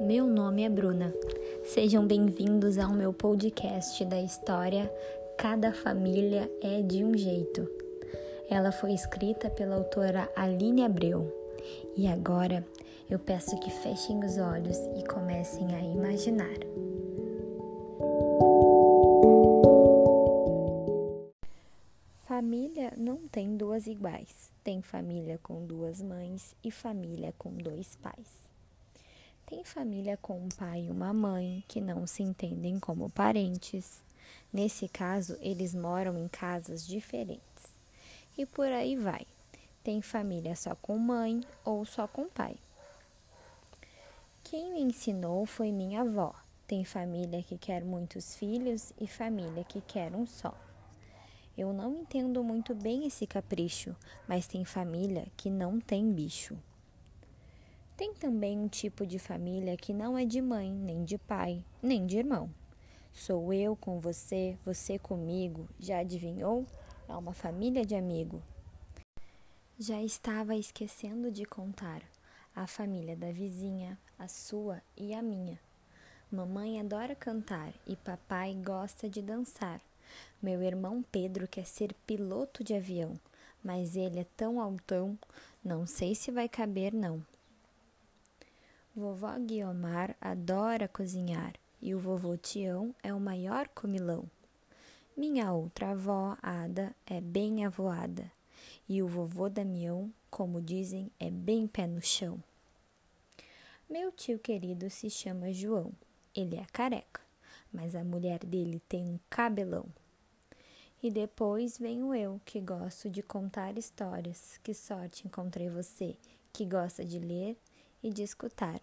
meu nome é Bruna. Sejam bem-vindos ao meu podcast da história Cada Família é de um Jeito. Ela foi escrita pela autora Aline Abreu. E agora eu peço que fechem os olhos e comecem a imaginar. Família não tem duas iguais. Tem família com duas mães e família com dois pais. Tem família com um pai e uma mãe que não se entendem como parentes. Nesse caso, eles moram em casas diferentes. E por aí vai. Tem família só com mãe ou só com pai. Quem me ensinou foi minha avó. Tem família que quer muitos filhos e família que quer um só. Eu não entendo muito bem esse capricho, mas tem família que não tem bicho. Tem também um tipo de família que não é de mãe, nem de pai, nem de irmão. Sou eu com você, você comigo. Já adivinhou? É uma família de amigo. Já estava esquecendo de contar a família da vizinha, a sua e a minha. Mamãe adora cantar e papai gosta de dançar. Meu irmão Pedro quer ser piloto de avião, mas ele é tão altão, não sei se vai caber não. Vovó Guiomar adora cozinhar e o vovô Tião é o maior comilão. Minha outra avó, Ada, é bem avoada e o vovô Damião, como dizem, é bem pé no chão. Meu tio querido se chama João. Ele é careca, mas a mulher dele tem um cabelão. E depois venho eu, que gosto de contar histórias. Que sorte encontrei você, que gosta de ler e de escutar.